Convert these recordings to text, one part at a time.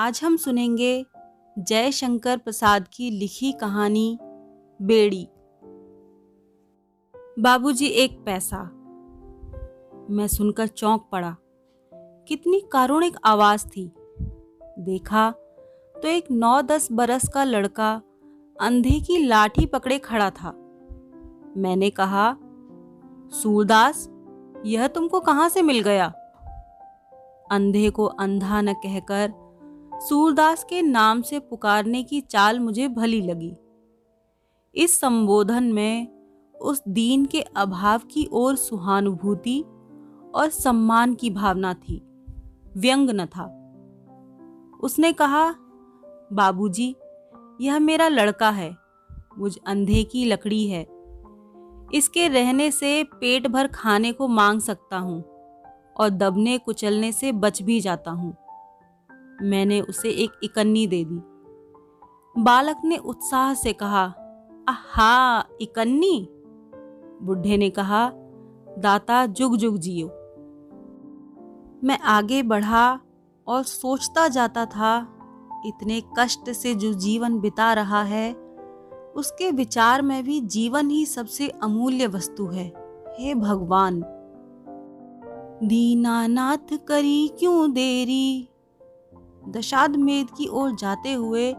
आज हम सुनेंगे जयशंकर प्रसाद की लिखी कहानी, बेड़ी। बाबूजी, एक पैसा। मैं सुनकर चौंक पड़ा। कितनी कारुणिक आवाज़ थी। देखा तो एक नौ दस बरस का लड़का अंधे की लाठी पकड़े खड़ा था। मैंने कहा, सूरदास, यह तुमको कहाँ से मिल गया? अंधे को अंधा न कहकर सूरदास के नाम से पुकारने की चाल मुझे भली लगी। इस संबोधन में उस दीन के अभाव की ओर सुहानुभूति और सम्मान की भावना थी। व्यंग न था। उसने कहा बाबूजी, यह मेरा लड़का है मुझ अंधे की लकड़ी है। इसके रहने से पेट भर खाने को मांग सकता हूँ और दबने कुचलने से बच भी जाता हूँ। मैंने उसे एक इकन्नी दे दी। बालक ने उत्साह से कहा, आहा, इकन्नी? बुढ़े ने कहा, दाता, जुग जुग जियो। मैं आगे बढ़ा और सोचता जाता था, इतने कष्ट से जो जीवन बिता रहा है, उसके विचार में भी जीवन ही सबसे अमूल्य वस्तु है। हे भगवान, दीनानाथ करी क्यों देरी? दशाधमेध की ओर जाते हुए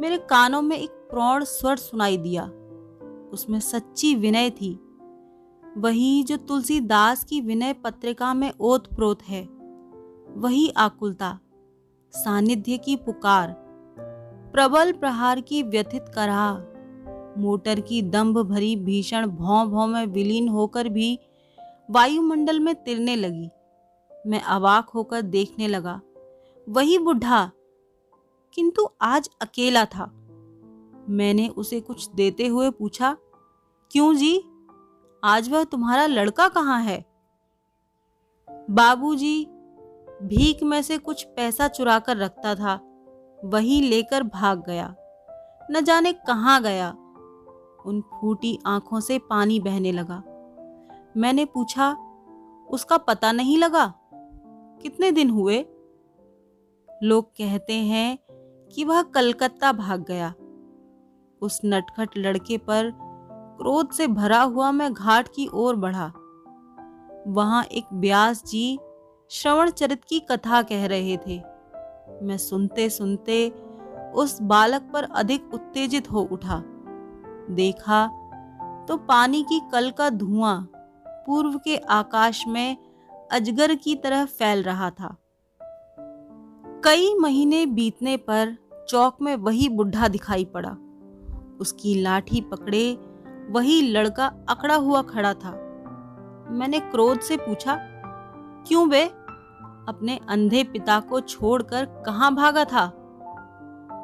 मेरे कानों में एक प्रौढ़ स्वर सुनाई दिया। उसमें सच्ची विनय थी। वही जो तुलसीदास की विनय पत्रिका में ओत प्रोत है, वही आकुलता, सानिध्य की पुकार, प्रबल प्रहार की व्यथित कराह, मोटर की दंभ भरी भीषण भौं भौं में विलीन होकर भी वायुमंडल में तिरने लगी। मैं अवाक होकर देखने लगा। वही बुढ़ा। किंतु आज अकेला था। मैंने उसे कुछ देते हुए पूछा, क्यों जी? आज वह तुम्हारा लड़का कहाँ है? बाबूजी भीख में से कुछ पैसा चुरा कर रखता था, वही लेकर भाग गया। न जाने कहाँ गया। उन फूटी आँखों से पानी बहने लगा। मैंने पूछा, उसका पता नहीं लगा? कितने दिन हुए? लोग कहते हैं कि वह कलकत्ता भाग गया। उस नटखट लड़के पर क्रोध से भरा हुआ मैं घाट की ओर बढ़ा। वहाँ एक व्यास जी श्रवण चरित की कथा कह रहे थे। मैं सुनते सुनते उस बालक पर अधिक उत्तेजित हो उठा। देखा तो पानी की कल का धुआँ पूर्व के आकाश में अजगर की तरह फैल रहा था। कई महीने बीतने पर चौक में वही बुढ़ा दिखाई पड़ा। उसकी लाठी पकड़े वही लड़का अकड़ा हुआ खड़ा था। मैंने क्रोध से पूछा, क्यों बे? अपने अंधे पिता को छोड़कर कहाँ भागा था?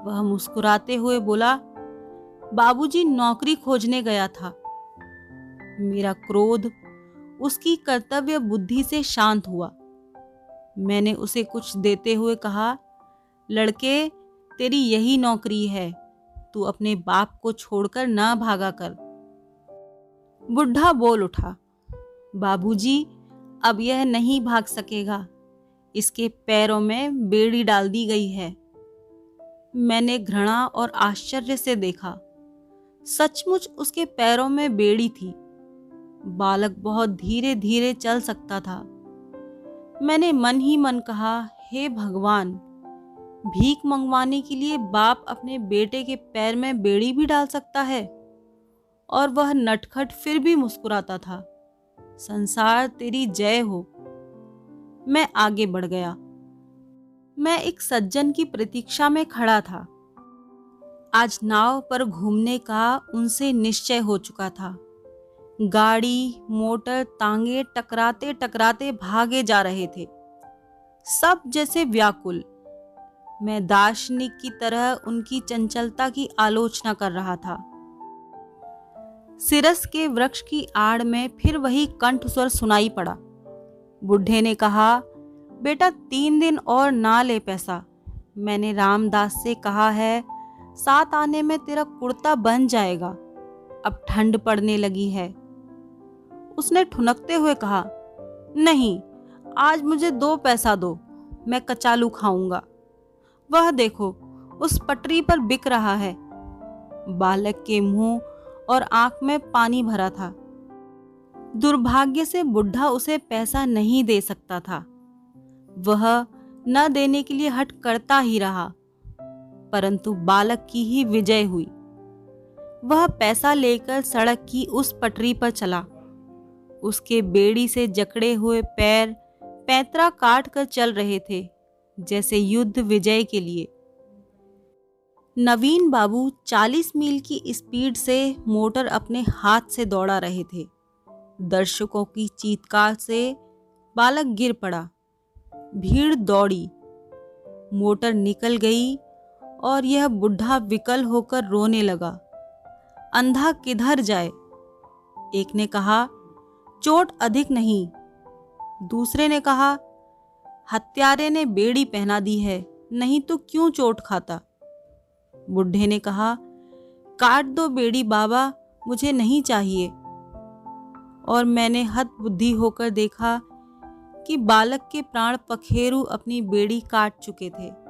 वह मुस्कुराते हुए बोला, बाबूजी नौकरी खोजने गया था। मेरा क्रोध, उसकी कर्तव्य बुद्धि से शांत हुआ। मैंने उसे कुछ देते हुए कहा, लड़के, तेरी यही नौकरी है। तू अपने बाप को छोड़कर ना भागा कर। बुढ़ा बोल उठा, बाबूजी, अब यह नहीं भाग सकेगा। इसके पैरों में बेड़ी डाल दी गई है। मैंने घृणा और आश्चर्य से देखा, सचमुच उसके पैरों में बेड़ी थी। बालक बहुत धीरे धीरे चल सकता था। मैंने मन ही मन कहा, हे भगवान, भीख मंगवाने के लिए बाप अपने बेटे के पैर में बेड़ी भी डाल सकता है? और वह नटखट फिर भी मुस्कुराता था, संसार तेरी जय हो। मैं आगे बढ़ गया। मैं एक सज्जन की प्रतीक्षा में खड़ा था। आज नाव पर घूमने का उनसे निश्चय हो चुका था। गाड़ी, मोटर तांगे, टकराते टकराते भागे जा रहे थे। सब जैसे व्याकुल। मैं दार्शनिक की तरह उनकी चंचलता की आलोचना कर रहा था। सिरस के वृक्ष की आड़ में फिर वही कंठ स्वर सुनाई पड़ा। बुढ़े ने कहा, बेटा, तीन दिन और ना ले पैसा। मैंने रामदास से कहा है साथ आने में तेरा कुर्ता बन जाएगा। अब ठंड पड़ने लगी है। उसने ठुनकते हुए कहा, नहीं, आज मुझे दो पैसा दो, मैं कचालू खाऊँगा। वह देखो, उस पटरी पर बिक रहा है। बालक के मुँह और आँख में पानी भरा था। दुर्भाग्य से बुढ़ा उसे पैसा नहीं दे सकता था। वह न देने के लिए हट करता ही रहा, परंतु बालक की ही विजय हुई। वह पैसा लेकर सड़क की उस पटरी पर चला। उसके बेड़ी से जकड़े हुए पैर पैतरा काट कर चल रहे थे, जैसे युद्ध विजय के लिए। नवीन बाबू 40 मील की स्पीड से मोटर अपने हाथ से दौड़ा रहे थे। दर्शकों की चीतकार से बालक गिर पड़ा। भीड़ दौड़ी। मोटर निकल गई और यह बुढ़ा विकल होकर रोने लगा। अंधा किधर जाए? एक ने कहा चोट अधिक नहीं। दूसरे ने कहा, हत्यारे ने बेड़ी पहना दी है, नहीं तो क्यों चोट खाता? बुढ़े ने कहा, काट दो बेड़ी बाबा, मुझे नहीं चाहिए। और मैंने हत बुद्धि होकर देखा कि बालक के प्राण पखेरु अपनी बेड़ी काट चुके थे।